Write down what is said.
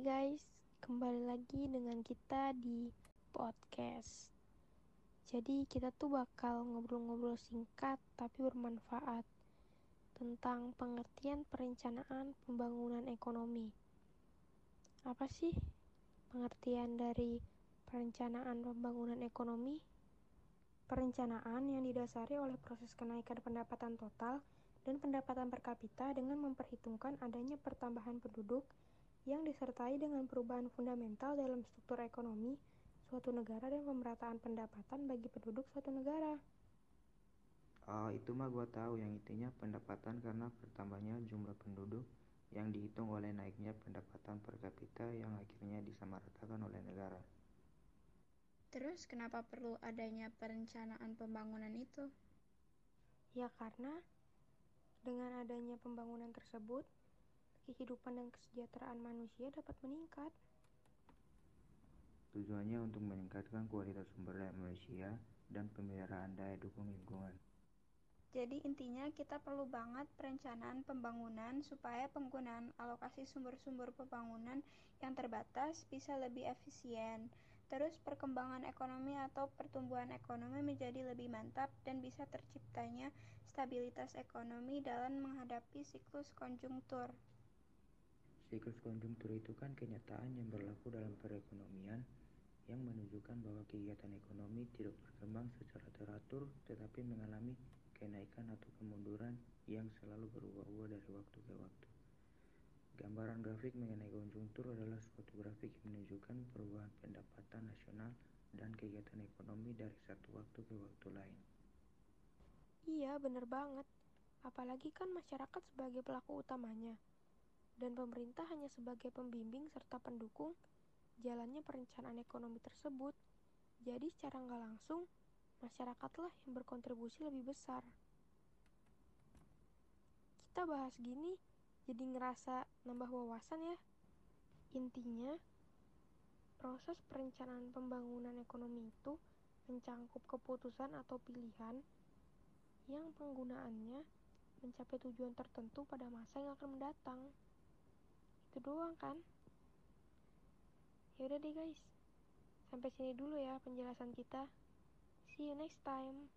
Hai guys, kembali lagi dengan kita di podcast. Jadi kita tuh bakal ngobrol-ngobrol singkat tapi bermanfaat tentang pengertian perencanaan pembangunan ekonomi. Apa sih pengertian dari perencanaan pembangunan ekonomi? Perencanaan yang didasari oleh proses kenaikan pendapatan total dan pendapatan per kapita dengan memperhitungkan adanya pertambahan penduduk yang disertai dengan perubahan fundamental dalam struktur ekonomi suatu negara dan pemerataan pendapatan bagi penduduk suatu negara. Oh, itu mah gua tahu yang intinya pendapatan karena bertambahnya jumlah penduduk yang dihitung oleh naiknya pendapatan per kapita yang akhirnya disamaratakan oleh negara. Terus kenapa perlu adanya perencanaan pembangunan itu? Ya karena dengan adanya pembangunan tersebut, kehidupan dan kesejahteraan manusia dapat meningkat. Tujuannya untuk meningkatkan kualitas sumber daya manusia dan pemeliharaan daya dukung lingkungan. Jadi intinya kita perlu banget perencanaan pembangunan supaya penggunaan alokasi sumber-sumber pembangunan yang terbatas bisa lebih efisien. Terus perkembangan ekonomi atau pertumbuhan ekonomi menjadi lebih mantap dan bisa terciptanya stabilitas ekonomi dalam menghadapi siklus konjungtur. Siklus konjungtur itu kan kenyataan yang berlaku dalam perekonomian yang menunjukkan bahwa kegiatan ekonomi tidak berkembang secara teratur tetapi mengalami kenaikan atau kemunduran yang selalu berubah-ubah dari waktu ke waktu. Gambaran grafik mengenai konjungtur adalah suatu grafik yang menunjukkan perubahan pendapatan nasional dan kegiatan ekonomi dari satu waktu ke waktu lain. Iya, bener banget. Apalagi kan masyarakat sebagai pelaku utamanya dan pemerintah hanya sebagai pembimbing serta pendukung jalannya perencanaan ekonomi tersebut. Jadi secara nggak langsung, masyarakatlah yang berkontribusi lebih besar. Kita bahas gini, jadi ngerasa nambah wawasan ya. Intinya, proses perencanaan pembangunan ekonomi itu mencangkup keputusan atau pilihan yang penggunaannya mencapai tujuan tertentu pada masa yang akan mendatang doang kan? Ya udah deh guys. Sampai sini dulu ya penjelasan kita. See you next time